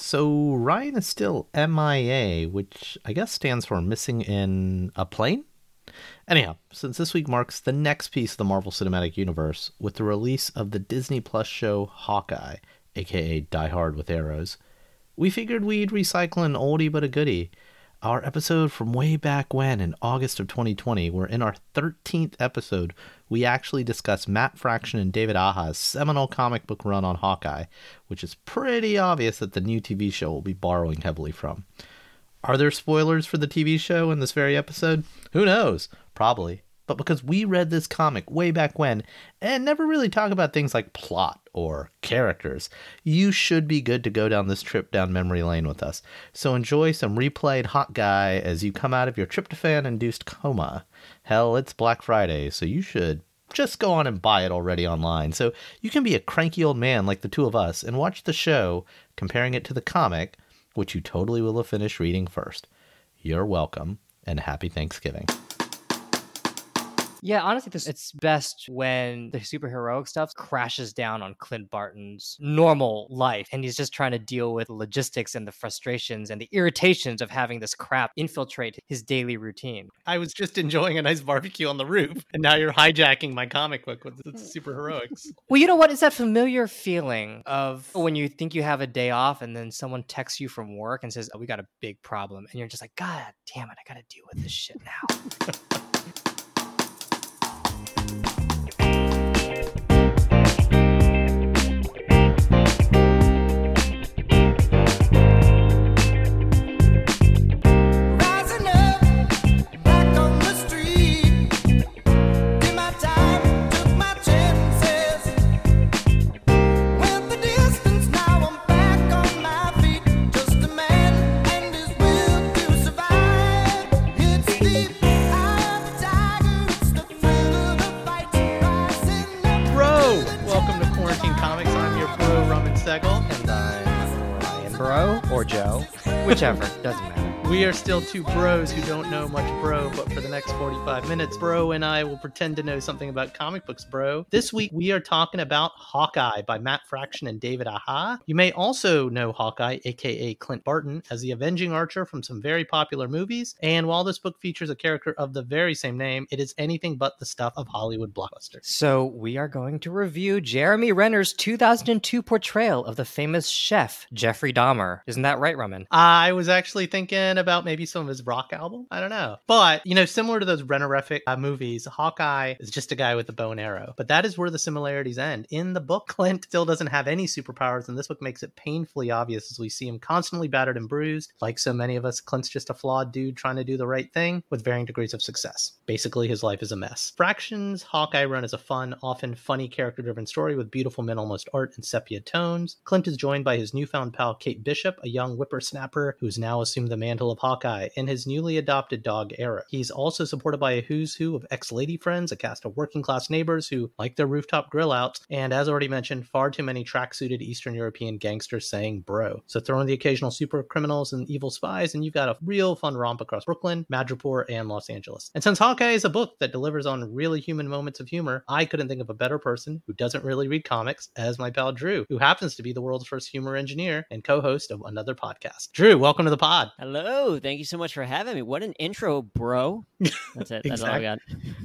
So Ryan is still MIA, which I guess stands for missing in a plane? Anyhow, since this week marks the next piece of the Marvel Cinematic Universe with the release of the Disney Plus show Hawkeye, aka Die Hard with Arrows, we figured we'd recycle an oldie but a goodie. Our episode from way back when in August of 2020, We're in our 13th episode, we actually discuss Matt Fraction and David Aja's seminal comic book run on Hawkeye, which is pretty obvious that the new TV show will be borrowing heavily from. Are there spoilers for the TV show in this very episode? Who knows? Probably but because we read this comic way back when and never really talk about things like plot or characters, you should be good to go down this trip down memory lane with us. So enjoy some replayed Hawk Guy as you come out of your tryptophan induced coma. Hell, it's Black Friday, so you should just go on and buy it already online. So you can be a cranky old man like the two of us and watch the show comparing it to the comic, which you totally will have finished reading first. You're welcome and happy Thanksgiving. Yeah, honestly, this it's best when the superheroic stuff crashes down on Clint Barton's normal life, and he's just trying to deal with logistics and the frustrations and the irritations of having this crap infiltrate his daily routine. I was just enjoying a nice barbecue on the roof, and now you're hijacking my comic book with the superheroics. well, you know what? It's that familiar feeling of when you think you have a day off, and then someone texts you from work and says, "Oh, we got a big problem," and you're just like, "God damn it, I got to deal with this shit now." We are still two bros who don't know much, bro, but for the next 45 minutes, bro and I will pretend to know something about comic books, bro. This week, we are talking about Hawkeye by Matt Fraction and David Aha. You may also know Hawkeye, aka Clint Barton, as the avenging archer from some very popular movies. And while this book features a character of the very same name, it is anything but the stuff of Hollywood blockbusters. So, we are going to review Jeremy Renner's 2002 portrayal of the famous chef, Jeffrey Dahmer. Isn't that right, Roman? I was actually thinking about maybe some of his rock album. I don't know. But, you know, similar to those Rennerific uh, movies, Hawkeye is just a guy with a bow and arrow. But that is where the similarities end. In the book, Clint still doesn't have any superpowers, and this book makes it painfully obvious as we see him constantly battered and bruised. Like so many of us, Clint's just a flawed dude trying to do the right thing with varying degrees of success. Basically, his life is a mess. Fractions Hawkeye run is a fun, often funny character driven story with beautiful minimalist art and sepia tones. Clint is joined by his newfound pal Kate Bishop, a young whippersnapper who's now assumed the mantle of Hawkeye, and his newly adopted dog Arrow. He's also supported by a who's who of ex lady friends, a cast of working class neighbors who like their rooftop grill outs, and as already mentioned, far too many track suited Eastern European gangsters saying bro. So throw in the occasional super criminals and evil spies, and you've got a real fun romp across Brooklyn, Madripoor, and Los Angeles. And since Hawkeye is a book that delivers on really human moments of humor, I couldn't think of a better person who doesn't really read comics as my pal Drew, who happens to be the world's first humor engineer and co host of another podcast. Drew, welcome to the pod. Hello. Thank you so much for having me. What an intro, bro. That's it. That's exactly. all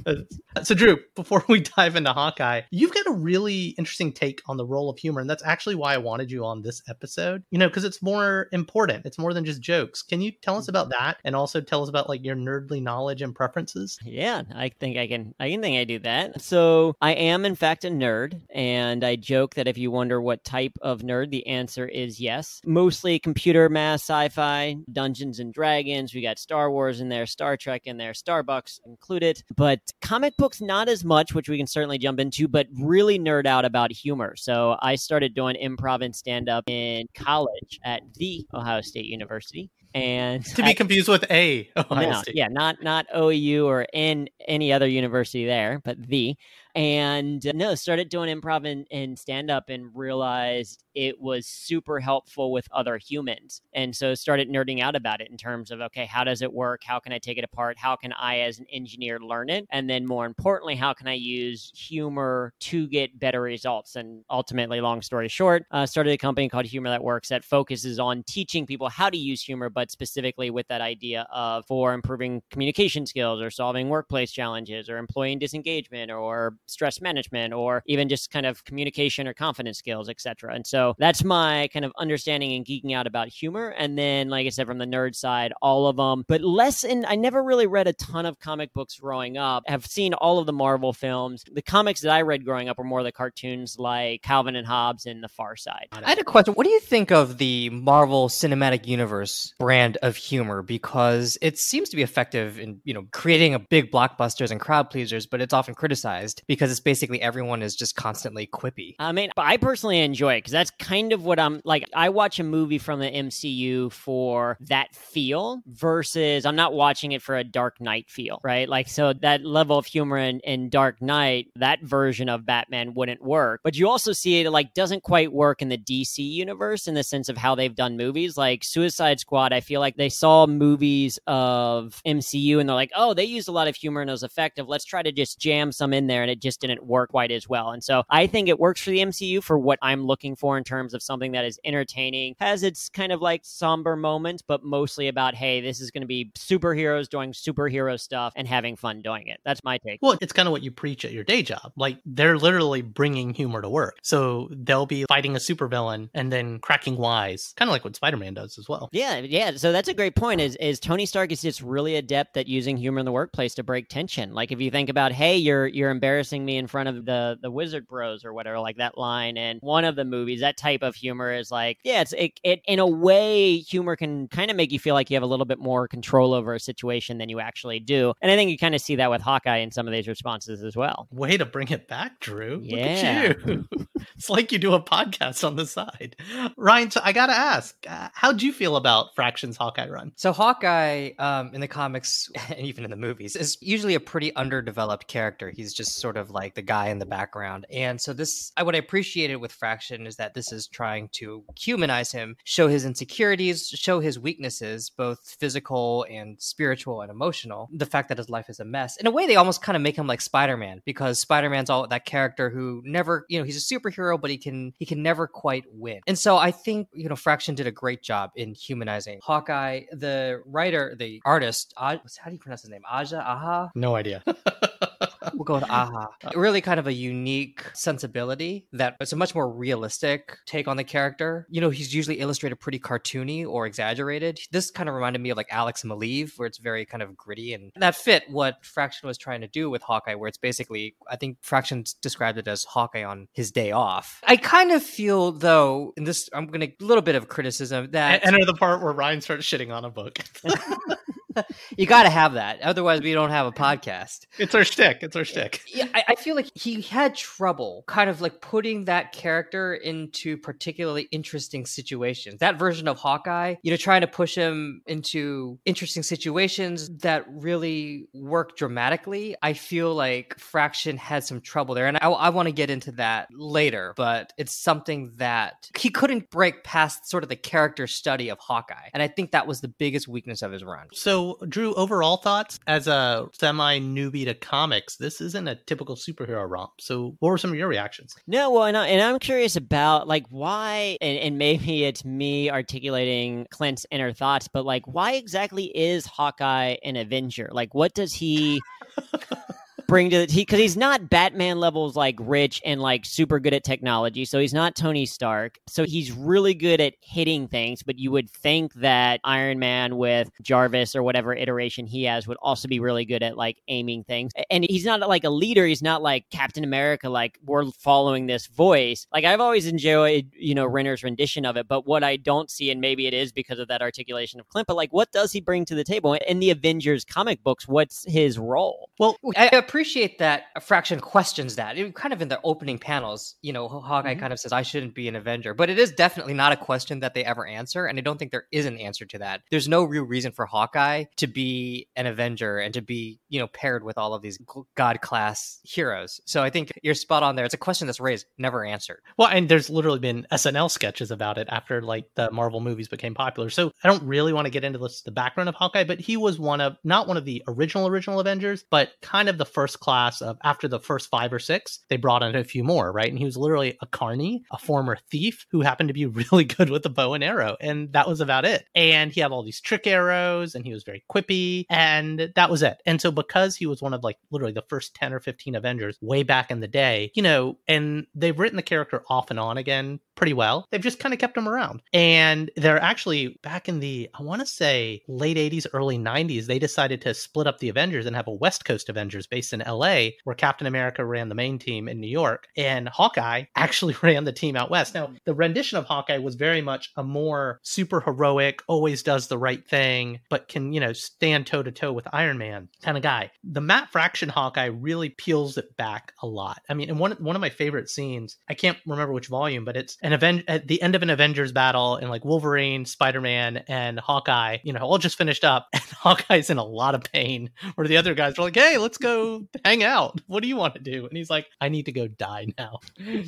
I got. So, Drew, before we dive into Hawkeye, you've got a really interesting take on the role of humor. And that's actually why I wanted you on this episode, you know, because it's more important. It's more than just jokes. Can you tell us about that and also tell us about like your nerdly knowledge and preferences? Yeah, I think I can. I can think I do that. So, I am, in fact, a nerd. And I joke that if you wonder what type of nerd, the answer is yes. Mostly computer, math, sci fi, Dungeons and Dragons. We got Star Wars in there, Star Trek in there, Starbucks included. But comic books, not as much, which we can certainly jump into, but really nerd out about humor. So I started doing improv and stand up in college at the Ohio State University. And to be I- confused with a Ohio no, State. yeah, not not OU or in any other university there, but the. And uh, no, started doing improv and, and stand up and realized it was super helpful with other humans. And so started nerding out about it in terms of, okay, how does it work? How can I take it apart? How can I, as an engineer, learn it? And then more importantly, how can I use humor to get better results? And ultimately, long story short, uh, started a company called Humor That Works that focuses on teaching people how to use humor, but specifically with that idea of for improving communication skills or solving workplace challenges or employee disengagement or stress management or even just kind of communication or confidence skills, etc. And so that's my kind of understanding and geeking out about humor. And then, like I said, from the nerd side, all of them, but less in, I never really read a ton of comic books growing up. I've seen all of the Marvel films. The comics that I read growing up were more the cartoons like Calvin and Hobbes and The Far Side. I had a question. What do you think of the Marvel Cinematic Universe brand of humor? Because it seems to be effective in, you know, creating a big blockbusters and crowd pleasers, but it's often criticized because it's basically everyone is just constantly quippy. I mean, I personally enjoy it because that's kind of what I'm like. I watch a movie from the MCU for that feel versus I'm not watching it for a Dark Knight feel, right? Like, so that level of humor in, in Dark Knight, that version of Batman wouldn't work. But you also see it like doesn't quite work in the DC universe in the sense of how they've done movies. Like Suicide Squad, I feel like they saw movies of MCU and they're like, oh, they used a lot of humor and it was effective. Let's try to just jam some in there. And it just didn't work quite as well. And so I think it works for the MCU for what I'm looking for in terms of something that is entertaining, has its kind of like somber moments, but mostly about, hey, this is going to be superheroes doing superhero stuff and having fun doing it. That's my take. Well, it's kind of what you preach at your day job. Like they're literally bringing humor to work. So they'll be fighting a supervillain and then cracking wise, kind of like what Spider-Man does as well. Yeah, yeah. So that's a great point. Is is Tony Stark is just really adept at using humor in the workplace to break tension. Like if you think about, hey, you're you're embarrassing me in front of the the Wizard Bros or whatever, like that line. And one of the movies, that type of humor is like, yeah, it's it, it in a way, humor can kind of make you feel like you have a little bit more control over a situation than you actually do. And I think you kind of see that with Hawkeye in some of these responses as well. Way to bring it back, Drew. Look Yeah. at you. it's like you do a podcast on the side. Ryan, so I got to ask, uh, how'd you feel about Hawkeye run? So Hawkeye, um, in the comics and even in the movies, is usually a pretty underdeveloped character. He's just sort of like the guy in the background. And so this, what I appreciated with Fraction is that this is trying to humanize him, show his insecurities, show his weaknesses, both physical and spiritual and emotional. The fact that his life is a mess. In a way, they almost kind of make him like Spider-Man because Spider-Man's all that character who never, you know, he's a superhero, but he can he can never quite win. And so I think you know Fraction did a great job in humanizing Hawkeye. The writer, the artist, Aj- how do you pronounce his name? Aja Aha. No idea. We'll go with Aha. Really, kind of a unique sensibility that it's a much more realistic take on the character. You know, he's usually illustrated pretty cartoony or exaggerated. This kind of reminded me of like Alex Maleev, where it's very kind of gritty and that fit what Fraction was trying to do with Hawkeye, where it's basically, I think Fraction described it as Hawkeye on his day off. I kind of feel though, in this, I'm going to a little bit of criticism that Enter the part where Ryan starts shitting on a book. you got to have that, otherwise we don't have a podcast. it's our shtick. It's our shtick. yeah, I, I feel like he had trouble kind of like putting that character into particularly interesting situations. That version of Hawkeye, you know, trying to push him into interesting situations that really work dramatically. I feel like Fraction had some trouble there. And I, I want to get into that later, but it's something that he couldn't break past sort of the character study of Hawkeye. And I think that was the biggest weakness of his run. So, Drew, overall thoughts as a semi newbie to comics, this isn't a typical superhero romp. So, what were some of your reactions? No, well, and, I, and I'm curious about like why, and, and maybe it's me articulating Clint's inner thoughts, but like why exactly is Hawkeye an Avenger? Like, what does he bring to the he because he's not Batman levels like rich and like super good at technology. So he's not Tony Stark. So he's really good at hitting things, but you would think that Iron Man with Jarvis or whatever iteration he has would also be really good at like aiming things. And he's not like a leader, he's not like Captain America, like we're following this voice. Like I've always enjoyed, you know, Renner's rendition of it, but what I don't see, and maybe it is because of that articulation of Clint, but like what does he bring to the table? In the Avengers comic books, what's his role? Well, I appreciate appreciate that a Fraction questions that. It, kind of in the opening panels, you know, Hawkeye mm-hmm. kind of says, I shouldn't be an Avenger. But it is definitely not a question that they ever answer. And I don't think there is an answer to that. There's no real reason for Hawkeye to be an Avenger and to be, you know, paired with all of these God class heroes. So I think you're spot on there. It's a question that's raised, never answered. Well, and there's literally been SNL sketches about it after like the Marvel movies became popular. So I don't really want to get into this, the background of Hawkeye, but he was one of, not one of the original, original Avengers, but kind of the first class of after the first five or six, they brought in a few more, right? And he was literally a carny, a former thief who happened to be really good with the bow and arrow. And that was about it. And he had all these trick arrows and he was very quippy. And that was it. And so because he was one of like literally the first 10 or 15 Avengers way back in the day, you know, and they've written the character off and on again pretty well. They've just kind of kept him around. And they're actually back in the, I want to say late 80s, early 90s, they decided to split up the Avengers and have a West Coast Avengers based in LA, where Captain America ran the main team in New York and Hawkeye actually ran the team out west. Now, the rendition of Hawkeye was very much a more super heroic, always does the right thing, but can, you know, stand toe to toe with Iron Man kind of guy. The Matt Fraction Hawkeye really peels it back a lot. I mean, and one, one of my favorite scenes, I can't remember which volume, but it's an event at the end of an Avengers battle, and like Wolverine, Spider Man, and Hawkeye, you know, all just finished up, and Hawkeye's in a lot of pain. Where the other guys are like, "Hey, let's go hang out. What do you want to do?" And he's like, "I need to go die now."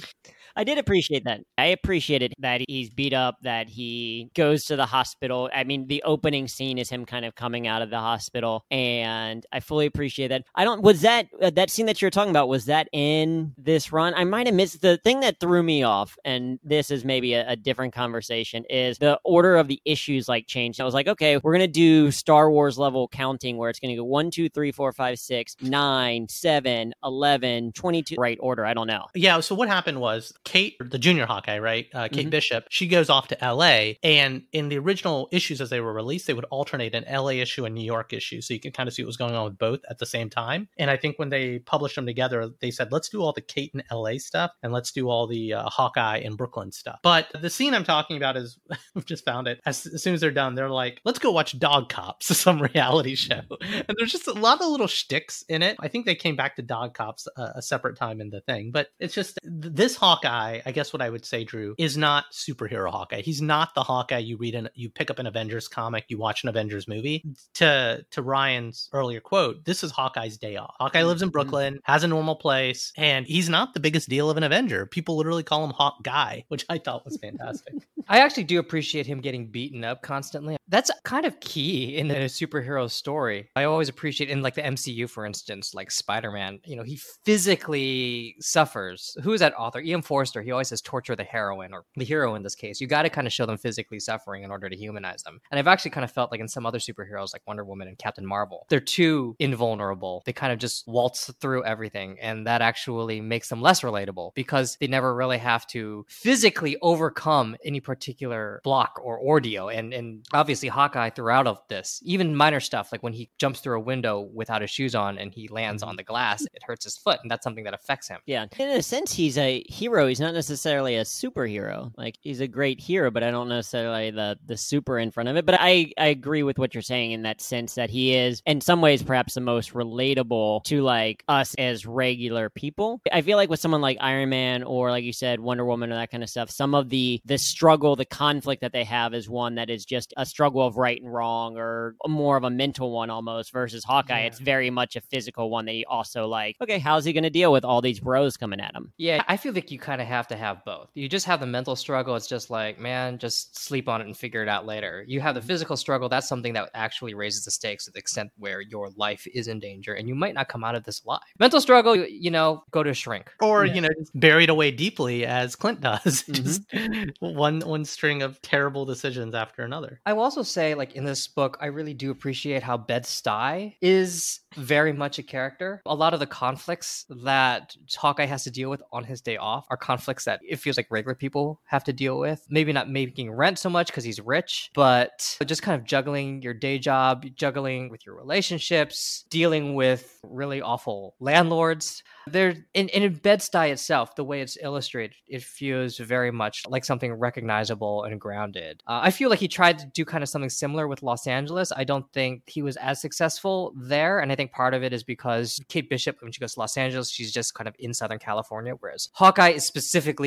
I did appreciate that. I appreciated that he's beat up, that he goes to the hospital. I mean, the opening scene is him kind of coming out of the hospital, and I fully appreciate that. I don't was that uh, that scene that you're talking about was that in this run? I might have missed the thing that threw me off, and this is maybe a, a different conversation. Is the order of the issues like changed? I was like, okay, we're gonna do Star Wars level counting where it's gonna go one, two, three, four, five, six, nine, seven, eleven, twenty-two. Right order? I don't know. Yeah. So what happened was Kate, the junior Hawkeye, right? Uh, Kate mm-hmm. Bishop, she goes off to LA. And in the original issues as they were released, they would alternate an LA issue and New York issue. So you can kind of see what was going on with both at the same time. And I think when they published them together, they said, let's do all the Kate and LA stuff and let's do all the uh, Hawkeye and Brooklyn stuff. But the scene I'm talking about is, I've just found it. As, as soon as they're done, they're like, let's go watch Dog Cops, some reality show. And there's just a lot of little shticks in it. I think they came back to Dog Cops a, a separate time in the thing. But it's just this Hawkeye, I guess what I would say, Drew, is not superhero Hawkeye. He's not the Hawkeye you read and you pick up an Avengers comic, you watch an Avengers movie. To to Ryan's earlier quote, this is Hawkeye's day off. Hawkeye lives in mm-hmm. Brooklyn, has a normal place, and he's not the biggest deal of an Avenger. People literally call him Hawk Guy, which I thought was fantastic. I actually do appreciate him getting beaten up constantly. That's kind of key in a superhero story. I always appreciate in like the MCU, for instance, like Spider-Man, you know, he physically suffers. Who is that author? E.M. Forster. He always says torture the heroine or the hero in this case. You got to kind of show them physically suffering in order to humanize them. And I've actually kind of felt like in some other superheroes like Wonder Woman and Captain Marvel, they're too invulnerable. They kind of just waltz through everything. And that actually makes them less relatable because they never really have to physically overcome any particular block or ordeal. And, and obviously, Hawkeye throughout of this, even minor stuff like when he jumps through a window without his shoes on and he lands on mm-hmm. the glass, it hurts his foot. And that's something that affects him. Yeah. In a sense, he's a hero. He's not necessarily a superhero. Like he's a great hero, but I don't necessarily the the super in front of it. But I I agree with what you're saying in that sense that he is in some ways perhaps the most relatable to like us as regular people. I feel like with someone like Iron Man or like you said Wonder Woman or that kind of stuff, some of the the struggle, the conflict that they have is one that is just a struggle of right and wrong or more of a mental one almost versus Hawkeye. Yeah. It's very much a physical one that he also like, okay, how's he going to deal with all these bros coming at him? Yeah, I feel like you kind of have to have both. You just have the mental struggle. It's just like, man, just sleep on it and figure it out later. You have the mm-hmm. physical struggle. That's something that actually raises the stakes to the extent where your life is in danger and you might not come out of this alive. Mental struggle, you know, go to shrink. Or, yeah. you know, buried away deeply as Clint does. Mm-hmm. just one one string of terrible decisions after another. I will also say, like in this book, I really do appreciate how Bed Stuy is very much a character. A lot of the conflicts that Hawkeye has to deal with on his day off are conflicts that it feels like regular people have to deal with. Maybe not making rent so much because he's rich, but just kind of juggling your day job, juggling with your relationships, dealing with really awful landlords. There in, in Bed-Stuy itself, the way it's illustrated, it feels very much like something recognizable and grounded. Uh, I feel like he tried to do kind of something similar with Los Angeles. I don't think he was as successful there. And I think part of it is because Kate Bishop, when she goes to Los Angeles, she's just kind of in Southern California, whereas Hawkeye is specifically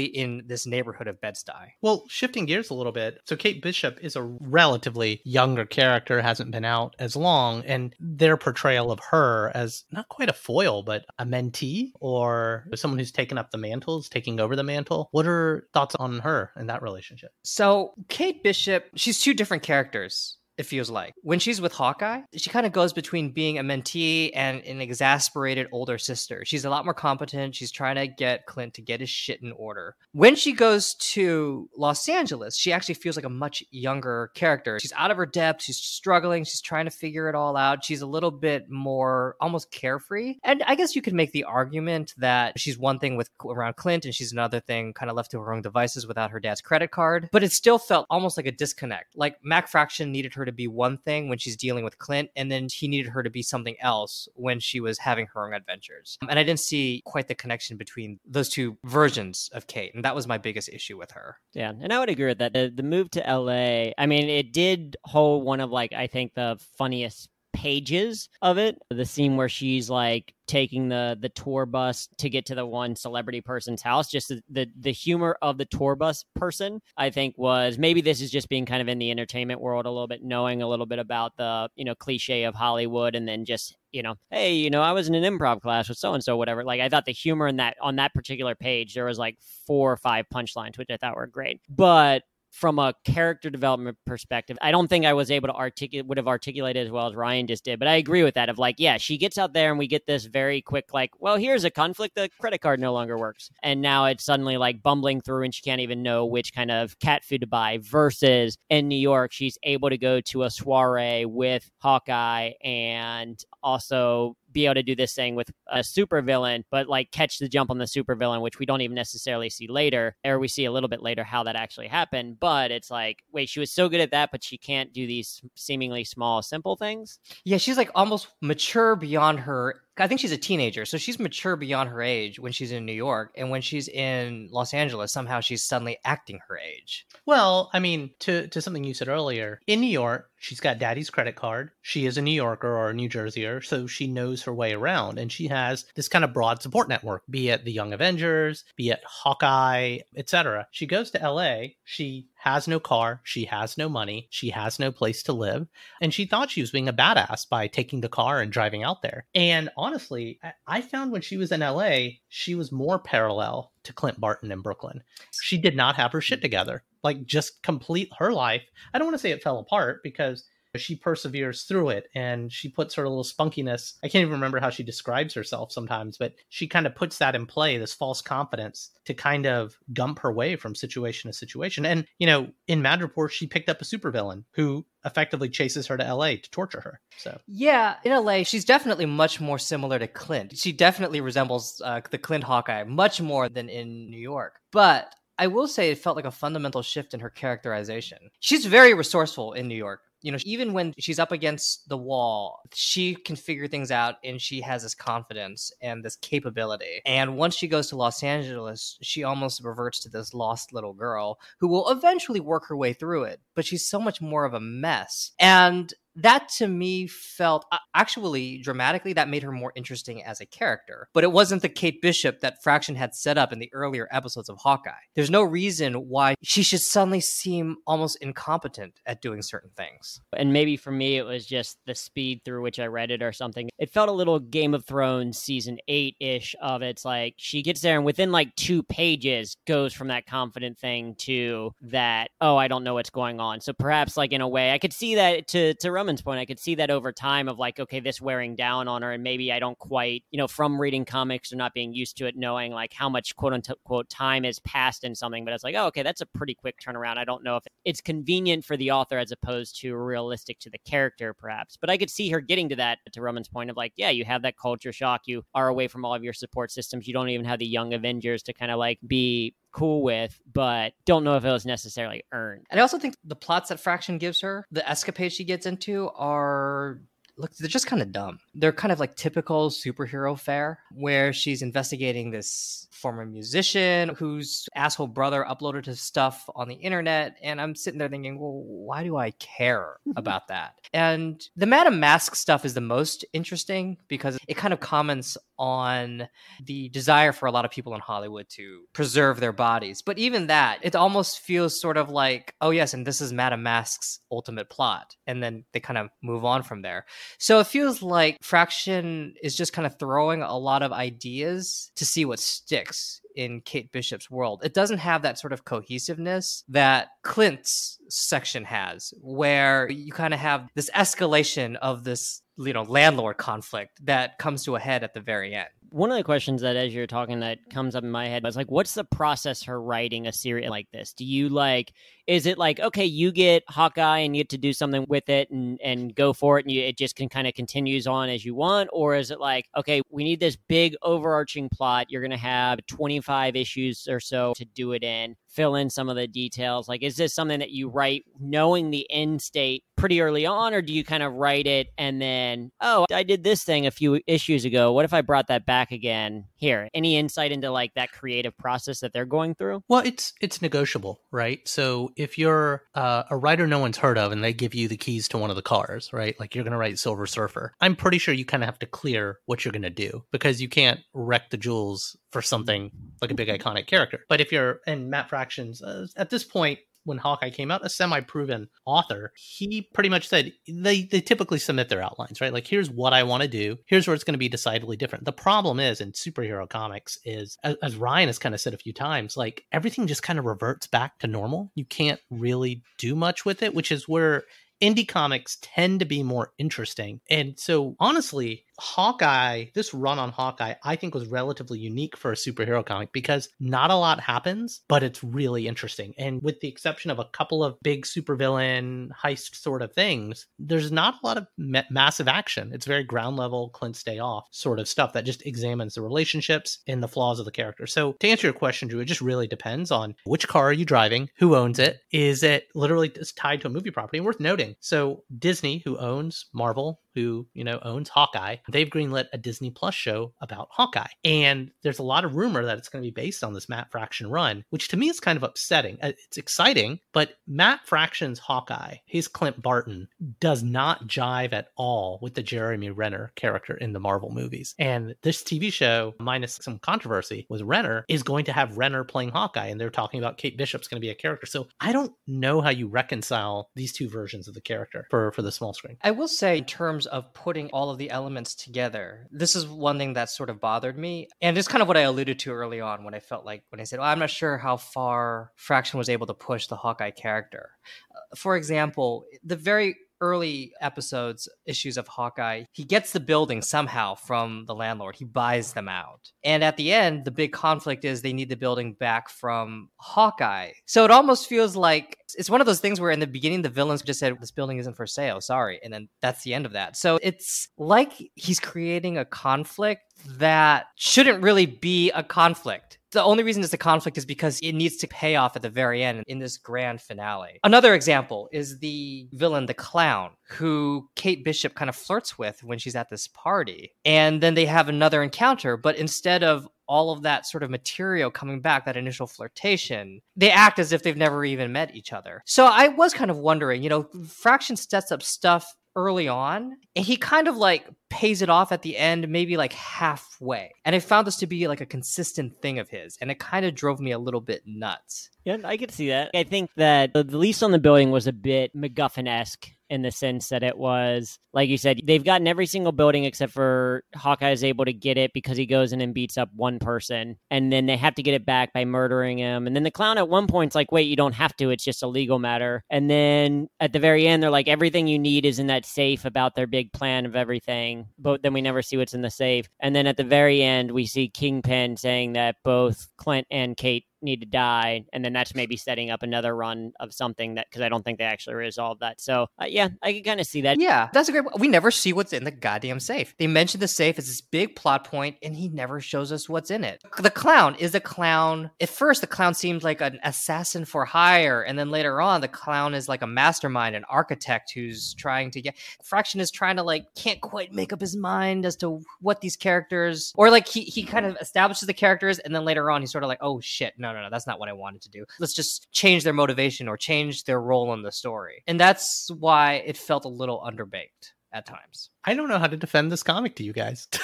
in this neighborhood of Bed-Stuy. Well, shifting gears a little bit. So Kate Bishop is a relatively younger character, hasn't been out as long, and their portrayal of her as not quite a foil, but a mentee or someone who's taken up the mantle, is taking over the mantle. What are thoughts on her and that relationship? So Kate Bishop, she's two different characters it feels like. When she's with Hawkeye, she kind of goes between being a mentee and an exasperated older sister. She's a lot more competent. She's trying to get Clint to get his shit in order. When she goes to Los Angeles, she actually feels like a much younger character. She's out of her depth. She's struggling. She's trying to figure it all out. She's a little bit more almost carefree. And I guess you could make the argument that she's one thing with around Clint and she's another thing kind of left to her own devices without her dad's credit card. But it still felt almost like a disconnect. Like Matt Fraction needed her to to be one thing when she's dealing with Clint, and then he needed her to be something else when she was having her own adventures. And I didn't see quite the connection between those two versions of Kate, and that was my biggest issue with her. Yeah, and I would agree with that. The, the move to LA, I mean, it did hold one of like I think the funniest pages of it. The scene where she's like taking the the tour bus to get to the one celebrity person's house. Just the, the, the humor of the tour bus person, I think, was maybe this is just being kind of in the entertainment world a little bit, knowing a little bit about the you know cliche of Hollywood, and then just you know, hey, you know, I was in an improv class with so and so, whatever. Like I thought the humor in that on that particular page, there was like four or five punchlines, which I thought were great. But from a character development perspective, I don't think I was able to articulate would have articulated as well as Ryan just did. But I agree with that. Of like, yeah, she gets out there and we get this very quick, like, well, here's a conflict. The credit card no longer works, and now it's suddenly like bumbling through, and she can't even know which kind of cat food to buy. Versus in New York, she's able to go to a soiree with Hawkeye and also be able to do this thing with a supervillain, but like catch the jump on the supervillain, which we don't even necessarily see later, or we see a little bit later how that actually happened. But it's like, wait, she was so good at that, but she can't do these seemingly small, simple things. Yeah, she's like almost mature beyond her I think she's a teenager, so she's mature beyond her age when she's in New York, and when she's in Los Angeles, somehow she's suddenly acting her age. Well, I mean, to to something you said earlier, in New York, she's got daddy's credit card. She is a New Yorker or a New Jerseyer, so she knows her way around, and she has this kind of broad support network, be it the Young Avengers, be it Hawkeye, etc. She goes to L.A. She has no car, she has no money, she has no place to live, and she thought she was being a badass by taking the car and driving out there. And honestly, I found when she was in LA, she was more parallel to Clint Barton in Brooklyn. She did not have her shit together. Like just complete her life. I don't want to say it fell apart because she perseveres through it and she puts her little spunkiness. I can't even remember how she describes herself sometimes, but she kind of puts that in play, this false confidence to kind of gump her way from situation to situation. And, you know, in Madripoor, she picked up a supervillain who effectively chases her to LA to torture her. So, yeah, in LA, she's definitely much more similar to Clint. She definitely resembles uh, the Clint Hawkeye much more than in New York. But I will say it felt like a fundamental shift in her characterization. She's very resourceful in New York you know, even when she's up against the wall, she can figure things out and she has this confidence and this capability. And once she goes to Los Angeles, she almost reverts to this lost little girl who will eventually work her way through it, but she's so much more of a mess. And that to me felt actually dramatically that made her more interesting as a character. But it wasn't the kate bishop that fraction had set up in the earlier episodes of hawkeye. There's no reason why she should suddenly seem almost incompetent at doing certain things. And maybe for me it was just the speed through which i read it or something. It felt a little game of thrones season 8-ish of it's like she gets there and within like two pages goes from that confident thing to that oh i don't know what's going on. So perhaps like in a way i could see that to to Roman's point, I could see that over time of like, okay, this wearing down on her, and maybe I don't quite, you know, from reading comics or not being used to it, knowing like how much quote unquote time has passed in something. But it's like, oh, okay, that's a pretty quick turnaround. I don't know if it's convenient for the author as opposed to realistic to the character, perhaps. But I could see her getting to that, to Roman's point of like, yeah, you have that culture shock. You are away from all of your support systems. You don't even have the young Avengers to kind of like be cool with, but don't know if it was necessarily earned. And I also think the plots that Fraction gives her, the escapades she gets into, are look, they're just kind of dumb. They're kind of like typical superhero fare where she's investigating this former musician whose asshole brother uploaded his stuff on the internet. And I'm sitting there thinking, well, why do I care mm-hmm. about that? And the Madame Masque stuff is the most interesting because it kind of comments on the desire for a lot of people in Hollywood to preserve their bodies. But even that, it almost feels sort of like, oh, yes, and this is Madame Masque's ultimate plot. And then they kind of move on from there. So it feels like Fraction is just kind of throwing a lot of ideas to see what sticks in Kate Bishop's world. It doesn't have that sort of cohesiveness that Clint's section has, where you kind of have this escalation of this, you know, landlord conflict that comes to a head at the very end. One of the questions that as you're talking that comes up in my head was like what's the process for writing a series like this? Do you like is it like okay you get hawkeye and you get to do something with it and and go for it and you, it just can kind of continues on as you want? Or is it like okay we need this big overarching plot you're gonna have 25 issues or so to do it in fill in some of the details like is this something that you write knowing the end state pretty early on or do you kind of write it and then oh i did this thing a few issues ago what if i brought that back again here any insight into like that creative process that they're going through well it's it's negotiable right so if you're uh, a writer no one's heard of and they give you the keys to one of the cars, right? Like you're going to write Silver Surfer. I'm pretty sure you kind of have to clear what you're going to do because you can't wreck the jewels for something like a big iconic character. But if you're in Matt Fractions, uh, at this point, when Hawkeye came out, a semi-proven author, he pretty much said they they typically submit their outlines, right? Like here's what I want to do. Here's where it's going to be decidedly different. The problem is in superhero comics is as Ryan has kind of said a few times, like everything just kind of reverts back to normal. You can't really do much with it, which is where indie comics tend to be more interesting. And so honestly, Hawkeye, this run on Hawkeye, I think was relatively unique for a superhero comic because not a lot happens, but it's really interesting. And with the exception of a couple of big supervillain heist sort of things, there's not a lot of ma- massive action. It's very ground level, Clint stay off sort of stuff that just examines the relationships and the flaws of the character. So to answer your question, Drew, it just really depends on which car are you driving, who owns it, is it literally just tied to a movie property? And worth noting. So Disney, who owns Marvel, who, you know, owns Hawkeye, they've greenlit a Disney Plus show about Hawkeye. And there's a lot of rumor that it's going to be based on this Matt Fraction run, which to me is kind of upsetting. Uh, it's exciting, but Matt Fraction's Hawkeye, his Clint Barton, does not jive at all with the Jeremy Renner character in the Marvel movies. And this TV show, minus some controversy with Renner, is going to have Renner playing Hawkeye. And they're talking about Kate Bishop's going to be a character. So I don't know how you reconcile these two versions of the character for, for the small screen. I will say, in terms terms of putting all of the elements together, this is one thing that sort of bothered me. And it's kind of what I alluded to early on when I felt like, when I said, well, I'm not sure how far Fraction was able to push the Hawkeye character. Uh, for example, the very early episodes, issues of Hawkeye, he gets the building somehow from the landlord. He buys them out. And at the end, the big conflict is they need the building back from Hawkeye. So it almost feels like it's one of those things where in the beginning, the villains just said, This building isn't for sale. Sorry. And then that's the end of that. So it's like he's creating a conflict that shouldn't really be a conflict the only reason it's a conflict is because it needs to pay off at the very end in this grand finale. Another example is the villain, the clown, who Kate Bishop kind of flirts with when she's at this party. And then they have another encounter, but instead of all of that sort of material coming back, that initial flirtation, they act as if they've never even met each other. So I was kind of wondering, you know, Fraction sets up stuff early on and he kind of like pays it off at the end maybe like halfway. And i found this to be like a consistent thing of his and it kind of drove me a little bit nuts. Yeah i could see that. I think that the lease on the building was a bit macguffin-esque in the sense that it was, like you said, they've gotten every single building except for Hawkeye is able to get it because he goes in and beats up one person. And then they have to get it back by murdering him. And then the clown at one point's like, wait, you don't have to. It's just a legal matter. And then at the very end, they're like, everything you need is in that safe about their big plan of everything. But then we never see what's in the safe. And then at the very end, we see Kingpin saying that both Clint and Kate need to die, and then that's maybe setting up another run of something that because I don't think they actually resolve that. So uh, yeah, I can kind of see that. Yeah, that's a great. We never see what's in the goddamn safe. They mention the safe as this big plot point, and he never shows us what's in it. The clown is a clown. At first, the clown seems like an assassin for hire, and then later on, the clown is like a mastermind, an architect who's trying to get. Fraction is trying to like can't quite make up his mind as to what these characters, or like he he kind of establishes the characters, and then later on, he's sort of like, oh shit, no no no, that's not what I wanted to do. Let's just change their motivation or change their role in the story, and that's why it felt a little underbaked at times. I don't know how to defend this comic to you guys.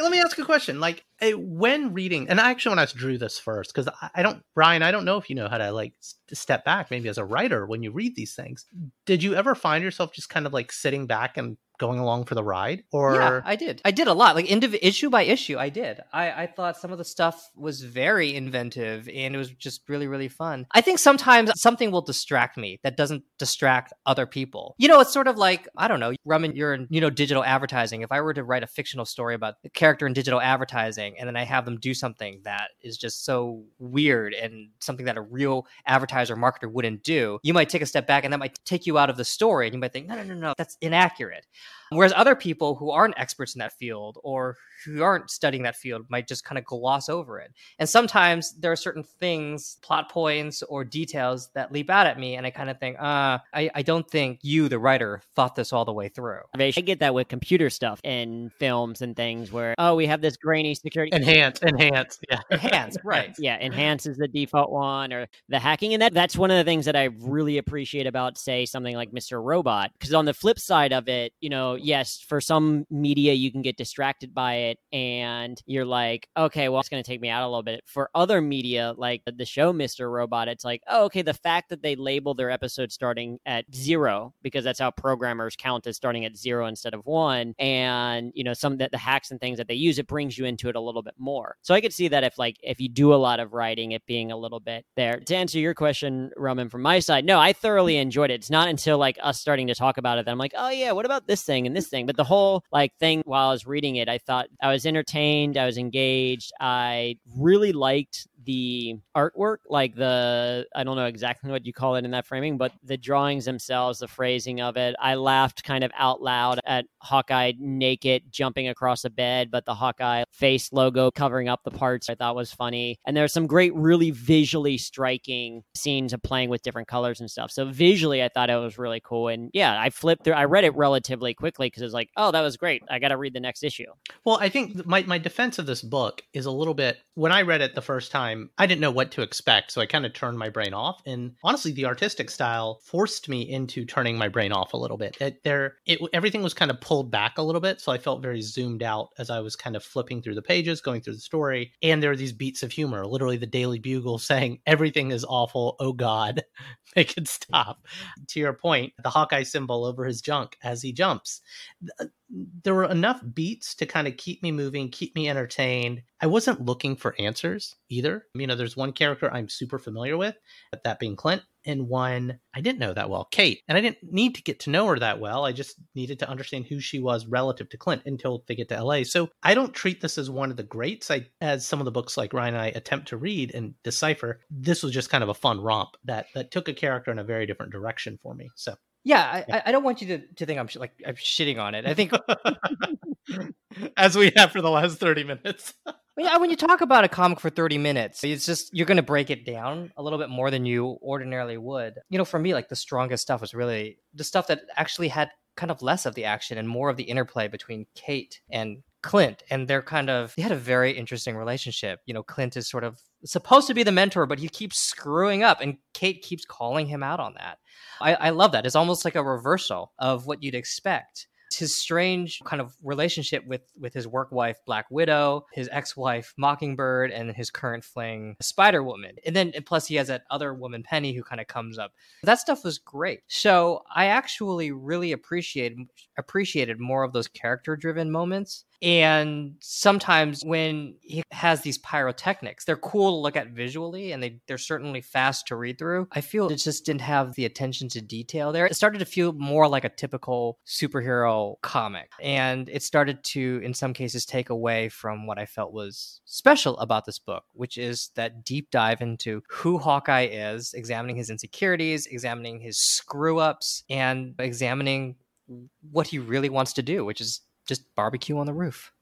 Let me ask a question. Like eh, when reading, and I actually want to ask Drew this first because I don't, Brian, I don't know if you know how to like step back, maybe as a writer when you read these things. Did you ever find yourself just kind of like sitting back and going along for the ride or yeah i did. I did a lot like indiv- issue by issue i did. I, I thought some of the stuff was very inventive and it was just really really fun. I think sometimes something will distract me that doesn't distract other people. You know it's sort of like i don't know Raman, you're in you know digital advertising. If i were to write a fictional story about a character in digital advertising and then i have them do something that is just so weird and something that a real advertiser marketer wouldn't do you might take a step back and that might take you out of the story and you might think no no no no that's inaccurate Whereas other people who aren't experts in that field or who aren't studying that field might just kind of gloss over it. And sometimes there are certain things, plot points or details that leap out at me, and I kind of think, uh, I, I don't think you, the writer, thought this all the way through. I get that with computer stuff and films and things where, oh, we have this grainy security. Enhance, enhance, yeah. Enhance, right. yeah, enhance is the default one or the hacking. And that that's one of the things that I really appreciate about, say, something like Mr. Robot. Because on the flip side of it, you know, yes, for some media, you can get distracted by it and you're like, okay, well, it's going to take me out a little bit. For other media, like the show Mr. Robot, it's like, oh, okay, the fact that they label their episode starting at zero, because that's how programmers count as starting at zero instead of one. And, you know, some that the hacks and things that they use, it brings you into it a little bit more. So I could see that if, like, if you do a lot of writing, it being a little bit there. To answer your question, Roman, from my side, no, I thoroughly enjoyed it. It's not until like us starting to talk about it that I'm like, oh, yeah, what about this thing and this thing? But the whole like thing while I was reading it, I thought I was entertained, I was engaged, I really liked the artwork, like the I don't know exactly what you call it in that framing, but the drawings themselves, the phrasing of it. I laughed kind of out loud at Hawkeye naked jumping across a bed, but the Hawkeye face logo covering up the parts I thought was funny. And there's some great, really visually striking scenes of playing with different colors and stuff. So visually, I thought it was really cool. And yeah, I flipped through. I read it relatively quickly because it was like, oh, that was great. I got to read the next issue. Well, I think my my defense of this book is a little bit when I read it the first time time, I didn't know what to expect. So I kind of turned my brain off. And honestly, the artistic style forced me into turning my brain off a little bit. It, there, it, everything was kind of pulled back a little bit. So I felt very zoomed out as I was kind of flipping through the pages, going through the story. And there are these beats of humor, literally the Daily Bugle saying, everything is awful. Oh God, make it stop. To your point, the Hawkeye symbol over his junk as he jumps there were enough beats to kind of keep me moving, keep me entertained. I wasn't looking for answers either. You know, there's one character I'm super familiar with, that being Clint, and one I didn't know that well, Kate. And I didn't need to get to know her that well. I just needed to understand who she was relative to Clint until they get to LA. So I don't treat this as one of the greats. I, as some of the books like Ryan and I attempt to read and decipher, this was just kind of a fun romp that that took a character in a very different direction for me. So yeah, I, I don't want you to, to think I'm sh- like I'm shitting on it. I think as we have for the last 30 minutes. yeah, when you talk about a comic for 30 minutes, it's just you're going to break it down a little bit more than you ordinarily would. You know, for me like the strongest stuff was really the stuff that actually had kind of less of the action and more of the interplay between Kate and Clint, and they're kind of they had a very interesting relationship. You know, Clint is sort of supposed to be the mentor, but he keeps screwing up, and Kate keeps calling him out on that. I, I love that. It's almost like a reversal of what you'd expect his strange kind of relationship with with his work wife Black Widow, his ex-wife Mockingbird, and his current fling Spider Woman. And then plus he has that other woman Penny who kind of comes up. That stuff was great. So I actually really appreciated appreciated more of those character driven moments And sometimes when he has these pyrotechnics, they're cool to look at visually and they, they're certainly fast to read through. I feel it just didn't have the attention to detail there. It started to feel more like a typical superhero comic. And it started to, in some cases, take away from what I felt was special about this book, which is that deep dive into who Hawkeye is, examining his insecurities, examining his screw ups, and examining what he really wants to do, which is just barbecue on the roof.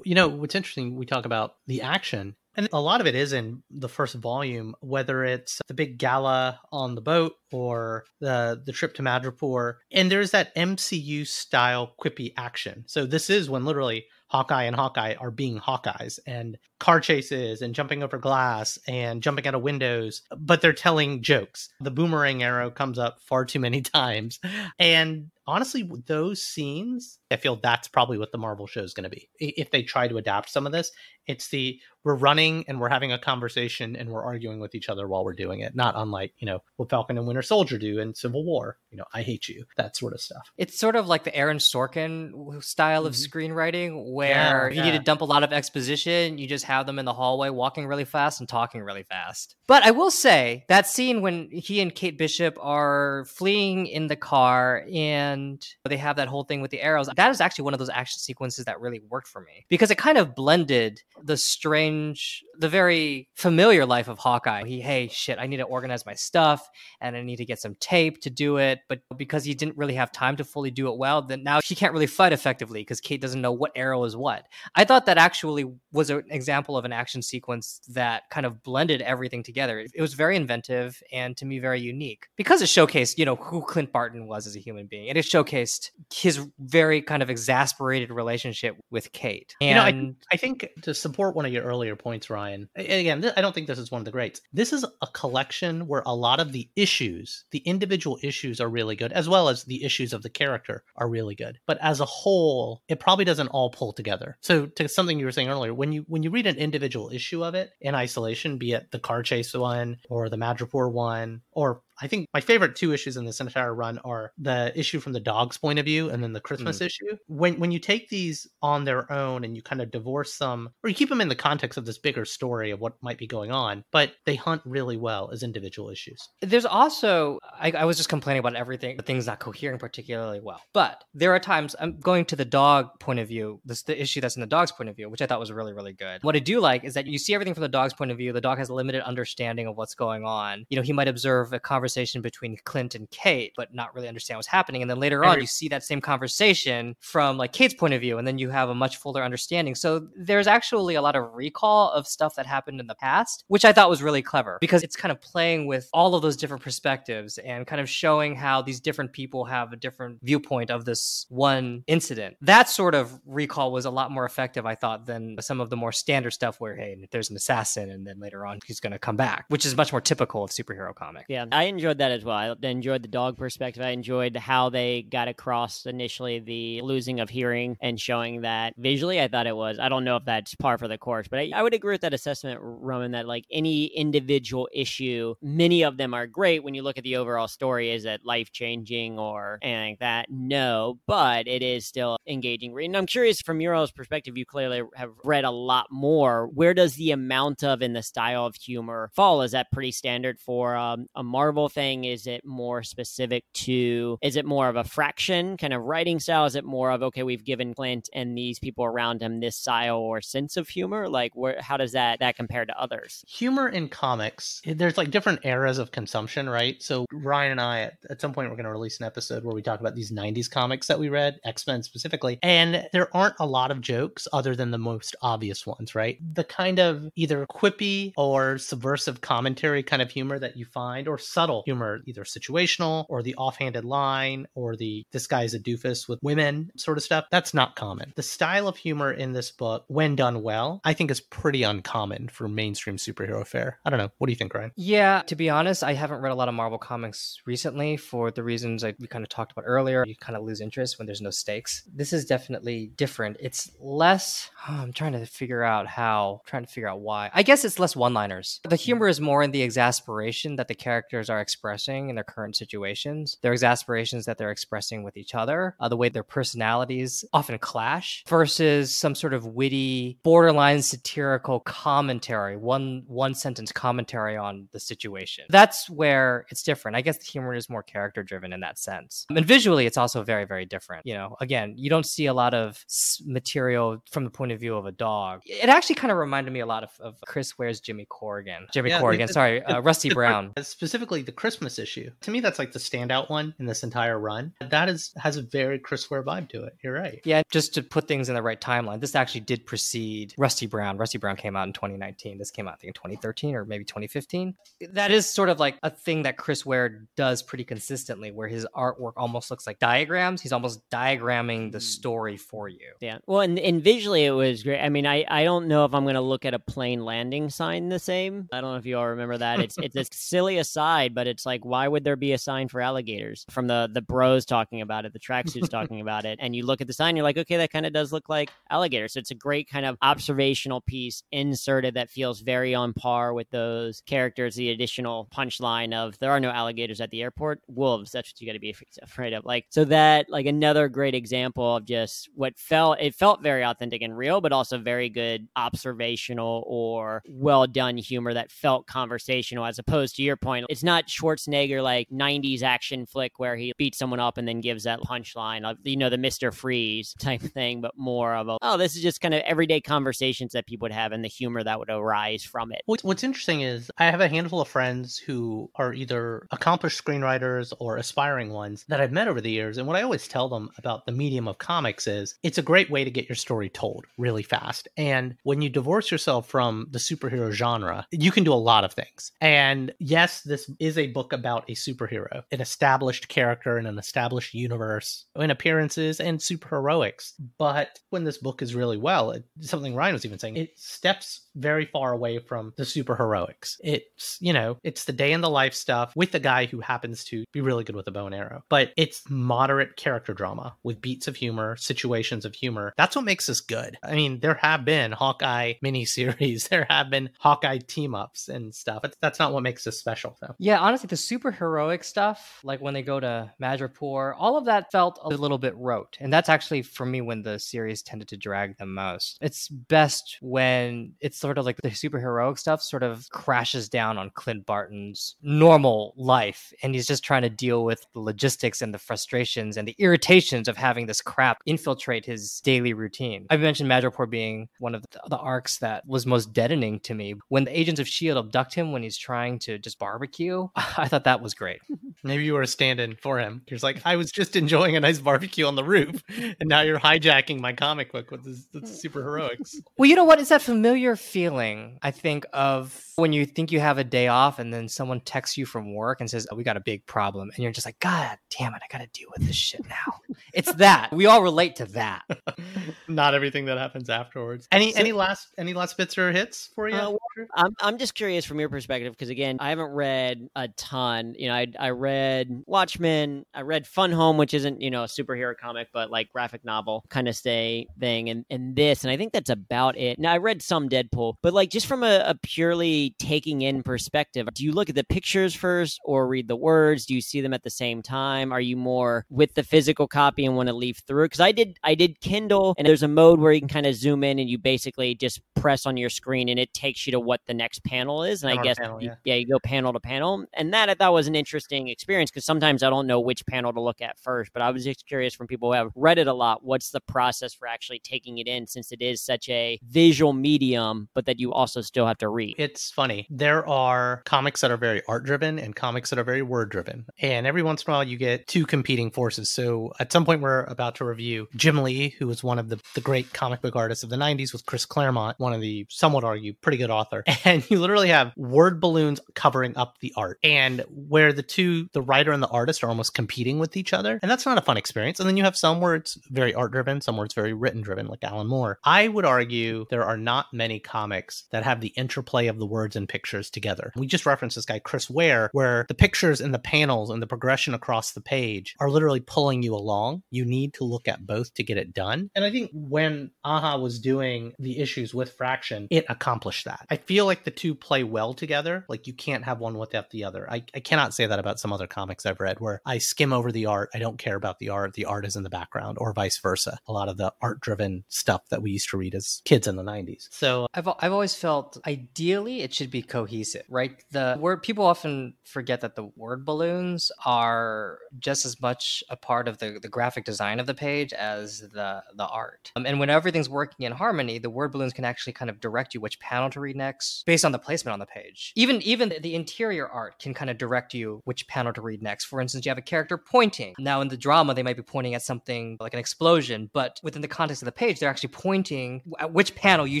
You know, what's interesting, we talk about the action, and a lot of it is in the first volume, whether it's the big gala on the boat or the the trip to Madripoor. And there's that MCU style quippy action. So this is when literally Hawkeye and Hawkeye are being Hawkeyes and car chases and jumping over glass and jumping out of windows, but they're telling jokes. The boomerang arrow comes up far too many times. And honestly, those scenes, I feel that's probably what the Marvel show is going to be. If they try to adapt some of this, it's the we're running and we're having a conversation and we're arguing with each other while we're doing it, not unlike, you know, what Falcon and Winter Soldier do in Civil War. You know, I hate you, that sort of stuff. It's sort of like the Aaron Sorkin style of mm-hmm. screenwriting where yeah, you need to dump a lot of exposition, you just have them in the hallway walking really fast and talking really fast. But I will say that scene when he and Kate Bishop are fleeing in the car and they have that whole thing with the arrows, that is actually one of those action sequences that really worked for me because it kind of blended the strange, the very familiar life of Hawkeye. He, hey, shit, I need to organize my stuff and I need to get some tape to do it. But because he didn't really have time to fully do it well, then now he can't really fight effectively because Kate doesn't know what arrow is what. I thought that actually was an example of an action sequence that kind of blended everything together. It was very inventive and to me very unique because it showcased, you know, who Clint Barton was as a human being. And it showcased his very kind of exasperated relationship with Kate. And you know, I, I think to support one of your earlier points, Ryan, again, I don't think this is one of the greats. This is a collection where a lot of the issues, the individual issues are really good, as well as the issues of the character are really good. But as a whole, it probably doesn't all pull together. So to something you were saying earlier, when you when you read an individual issue of it in isolation, be it the car chase one or the Madripoor one, or I think my favorite two issues in this entire run are the issue from the dog's point of view and then the Christmas mm. issue. When when you take these on their own and you kind of divorce them or you keep them in the context of this bigger story of what might be going on, but they hunt really well as individual issues. There's also I, I was just complaining about everything, the things not cohering particularly well. But there are times I'm going to the dog point of view, this the issue that's in the dog's point of view, which I thought was really, really good. What I do like is that you see everything from the dog's point of view. The dog has a limited understanding of what's going on. You know, he might observe a conversation conversation between Clint and Kate, but not really understand what's happening. And then later on, you see that same conversation from like Kate's point of view, and then you have a much fuller understanding. So there's actually a lot of recall of stuff that happened in the past, which I thought was really clever because it's kind of playing with all of those different perspectives and kind of showing how these different people have a different viewpoint of this one incident. That sort of recall was a lot more effective, I thought, than some of the more standard stuff where, hey, there's an assassin and then later on he's going to come back, which is much more typical of superhero comic. Yeah, I enjoyed that as well. I enjoyed the dog perspective. I enjoyed how they got across initially the losing of hearing and showing that visually. I thought it was. I don't know if that's par for the course, but I, I would agree with that assessment, Roman. That like any individual issue, many of them are great when you look at the overall story. Is it life changing or anything like that? No, but it is still engaging. And I'm curious from your perspective. You clearly have read a lot more. Where does the amount of in the style of humor fall? Is that pretty standard for um, a Marvel thing? Is it more specific to, is it more of a fraction kind of writing style? Is it more of, okay, we've given Clint and these people around him this style or sense of humor? Like, where, how does that, that compare to others? Humor in comics, there's like different eras of consumption, right? So Ryan and I, at, at some point, we're going to release an episode where we talk about these 90s comics that we read, X Men specifically. And there aren't a lot of jokes other than the most obvious ones, right? The kind of either quippy or subversive commentary kind of humor that you find, or subtle humor either situational or the offhanded line or the this guy's a doofus with women sort of stuff. That's not common. The style of humor in this book, when done well, I think is pretty uncommon for mainstream superhero fare. I don't know. What do you think, Ryan? Yeah, to be honest, I haven't read a lot of Marvel comics recently for the reasons I, we kind of talked about earlier. You kind of lose interest when there's no stakes. This is definitely different. It's less, oh, I'm trying to figure out how, trying to figure out why. I guess it's less one liners. The humor is more in the exasperation that the characters are expressing in their current situations, their exasperations that they're expressing with each other, uh, the way their personalities often clash, versus some sort of witty, borderline satirical commentary, one one sentence commentary on the situation. That's where it's different. I guess the humor is more character driven in that sense. And visually, it's also very, very different. You know, again, you don't see a lot of material from the point of view of a dog. It actually kind of reminded me a lot of, of Chris Ware's Jimmy Corrigan. Jimmy yeah, Corrigan, sorry, uh, Rusty Brown. Specifically, the Christmas issue. To me, that's like the standout one in this entire run. That is has a very Chris Ware vibe to it. You're right. Yeah, just to put things in the right timeline, this actually did precede Rusty Brown. Rusty Brown came out in 2019. This came out, I think, in 2013 or maybe 2015. That is sort of like a thing that Chris Ware does pretty consistently, where his artwork almost looks like diagrams. He's almost diagramming the mm. story for you. Yeah. Well, and, and visually it was great. I mean, I, I don't know if I'm going to look at a plane landing sign the same. I don't know if you all remember that. It's it's a silly aside, but it's like, why would there be a sign for alligators? From the the bros talking about it, the tracksuits talking about it, and you look at the sign, you're like, okay, that kind of does look like alligators. So it's a great kind of observational piece inserted that feels very on par with those characters. The additional punchline of there are no alligators at the airport, wolves. That's what you got to be afraid of. Like so that like another great example of just what felt it felt very authentic and real, but also very good observational or well done humor that felt conversational as opposed to your point. It's not Schwarzenegger like 90s action flick where he beats someone up and then gives that punchline of, you know, the Mr. Freeze type thing, but more of a, oh, this is just kind of everyday conversations that people would have and the humor that would arise from it. What's interesting is I have a handful of friends who are either accomplished screenwriters or aspiring ones that I've met over the years. And what I always tell them about the medium of comics is it's a great way to get your story told really fast. And when you divorce yourself from the superhero genre, you can do a lot of things. And yes, this is a book about a superhero, an established character in an established universe, in appearances and superheroics. But when this book is really well, it, something Ryan was even saying, it steps very far away from the superheroics. It's, you know, it's the day in the life stuff with a guy who happens to be really good with a bow and arrow. But it's moderate character drama with beats of humor, situations of humor. That's what makes this good. I mean, there have been Hawkeye miniseries, there have been Hawkeye team ups and stuff. That's not what makes this special, though. Yeah, honestly, the superheroic stuff, like when they go to Madripoor, all of that felt a little bit rote. And that's actually for me when the series tended to drag the most. It's best when it's sort of like the superheroic stuff sort of crashes down on Clint Barton's normal life. And he's just trying to deal with the logistics and the frustrations and the irritations of having this crap infiltrate his daily routine. I've mentioned Madripoor being one of the, the arcs that was most deadening to me. When the agents of S.H.I.E.L.D. abduct him when he's trying to just barbecue, I thought that was great. Maybe you were a stand in for him. He was like, I was just enjoying a nice barbecue on the roof, and now you're hijacking my comic book with this, this super heroics. Well, you know what? It's that familiar feeling, I think, of when you think you have a day off and then someone texts you from work and says, oh, We got a big problem. And you're just like, God damn it, I got to deal with this shit now. it's that. We all relate to that. Not everything that happens afterwards. Any so, any last any last bits or hits for you? Uh, I'm, I'm just curious from your perspective because, again, I haven't read a ton. You know, I, I read Watchmen, I read Fun Home, which isn't, you know, a superhero comic, but like graphic novel kind of stay thing, and, and this. And I think that's about it. Now, I read some Deadpool, but like just from a, a purely taking in perspective, do you look at the pictures first or read the words? Do you see them at the same time? Are you more with the physical copy and want to leaf through? Because I did, I did Kindle, and there's a mode where you can kind of zoom in and you basically just press on your screen and it takes you to what the next panel is. And panel I guess, panel, yeah. Yeah, you go panel to panel. And that I thought was an interesting experience because sometimes I don't know which panel to look at first. But I was just curious from people who have read it a lot, what's the process for actually taking it in since it is such a visual medium, but that you also still have to read? It's funny. There are comics that are very art driven and comics that are very word driven. And every once in a while, you get two competing forces. So at some point, we're about to review Jim Lee, who was one of the, the great comic book artists of the 90s with Chris Claremont, one of the, some would argue, pretty good author. And you literally have word balloons covering up the art. And where the two, the writer and the artist, are almost competing with each other. And that's not a fun experience. And then you have some where it's very art driven, some where it's very written driven, like Alan Moore. I would argue there are not many comics that have the interplay of the words and pictures together. We just referenced this guy, Chris Ware, where the pictures and the panels and the progression across the page are literally pulling you along. You need to look at both to get it done. And I think when Aja was doing the issues with Fraction, it accomplished that. I feel like the two play well together. Like you can't have one without the other I, I cannot say that about some other comics I've read where I skim over the art. I don't care about the art. The art is in the background, or vice versa. A lot of the art driven stuff that we used to read as kids in the 90s. So I've, I've always felt ideally it should be cohesive, right? The word people often forget that the word balloons are just as much a part of the, the graphic design of the page as the, the art. Um, and when everything's working in harmony, the word balloons can actually kind of direct you which panel to read next based on the placement on the page. Even even the interior art can kind of direct you which panel to read next. For instance, you have a character pointing. Now in the drama, they might be pointing at something like an explosion, but within the context of the page, they're actually pointing at which panel you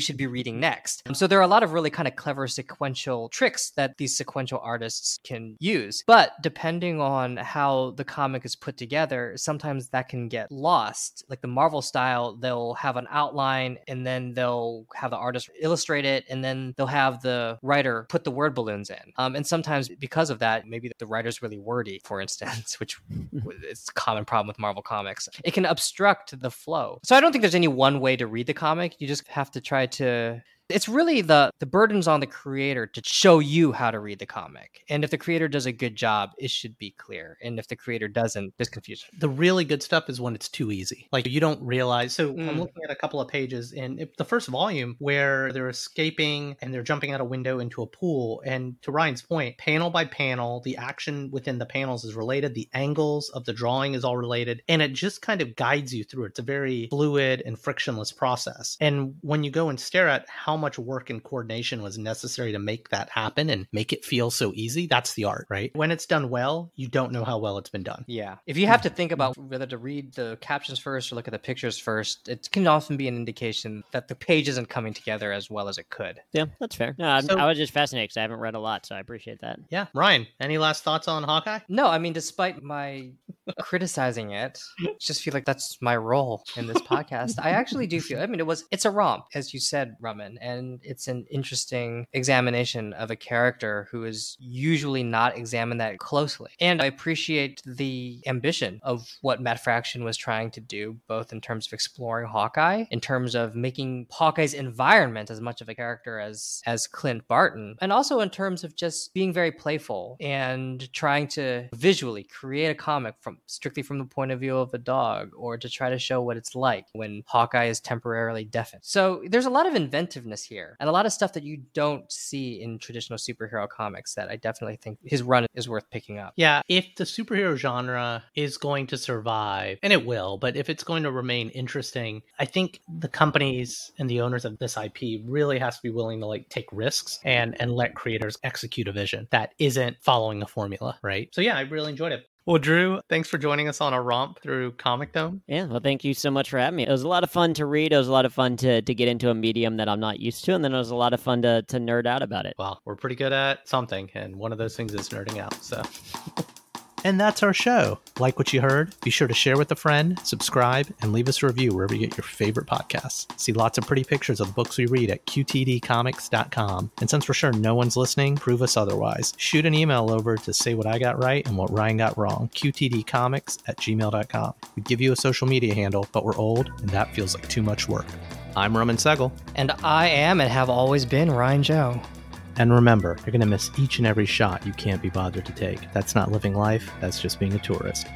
should be reading next. Um, so there are a lot of really kind of clever sequential tricks that these sequential artists can use. But depending on how the comic is put together, sometimes that can get lost. Like the Marvel style, they'll have an outline and then they'll have the artist illustrate it and then they'll have the writer put the word balloons in. Um, and sometimes because of that, maybe the writer's really wordy, for instance, which is a common problem with Marvel comics. It can obstruct the flow. So I don't think there's any one way to read the comic. You just have to try to it's really the the burden's on the creator to show you how to read the comic. And if the creator does a good job it should be clear. And if the creator doesn't there's confusion the really good stuff is when it's too easy. Like you don't realize so Mm. i'm looking at a couple of pages in it- the first volume where they're escaping and they're jumping out a window into a pool. And to ryan's point panel by panel the action within the panels is related. The angles of the drawing is all related. And it just kind of guides you through it. It's a very fluid and frictionless process. And when you go and stare at how much work and coordination was necessary to make that happen and make it feel so easy that's the art right? When it's done well you don't know how well it's been done. Yeah. If you have to hmm. think about whether to read the captions first or look at the pictures first it can often be an indication that the page isn't coming together as well as it could. Yeah, that's fair. No, I, So- I was just fascinated because I haven't read a lot, so I appreciate that. Yeah, Ryan, any last thoughts on Hawkeye? no i mean despite my criticizing it I just feel like that's my role in this podcast. I actually do feel i mean it was it's a romp as you said Raman, and it's an interesting examination of a character who is usually not examined that closely. And i appreciate the ambition of what matt fraction was trying to do both in terms of exploring hawkeye in terms of making hawkeye's environment as much of a character as as clint barton and also in terms of just being very playful and trying to visually create a comic from strictly from the point of view of a dog or to try to show what it's like when hawkeye is temporarily deafened. So there's a lot of inventiveness here and a lot of stuff that you don't see in traditional superhero comics that i definitely think his run is worth picking up Yeah, if the superhero genre is going to survive, and it will, but if it's going to remain interesting, I think the companies and the owners of this IP really has to be willing to like take risks and and let creators execute a vision that isn't following a formula, right? So yeah, I really enjoyed it. Well, Drew, thanks for joining us on a romp through Comic Dome. Yeah, well, thank you so much for having me. It was a lot of fun to read. It was a lot of fun to, to get into a medium that I'm not used to, and then it was a lot of fun to, to nerd out about it. Well, we're pretty good at something, and one of those things is nerding out. So. And that's our show. Like what you heard? Be sure to share with a friend, subscribe, and leave us a review wherever you get your favorite podcasts. See lots of pretty pictures of the books we read at qtdcomics.com. And since we're sure no one's listening, prove us otherwise. Shoot an email over to say what I got right and what Ryan got wrong. qtdcomics at gmail.com. We give you a social media handle, but we're old, and that feels like too much work. I'm Roman Segel. and i am and have always been ryan joe And remember, you're going to miss each and every shot you can't be bothered to take. That's not living life, that's just being a tourist.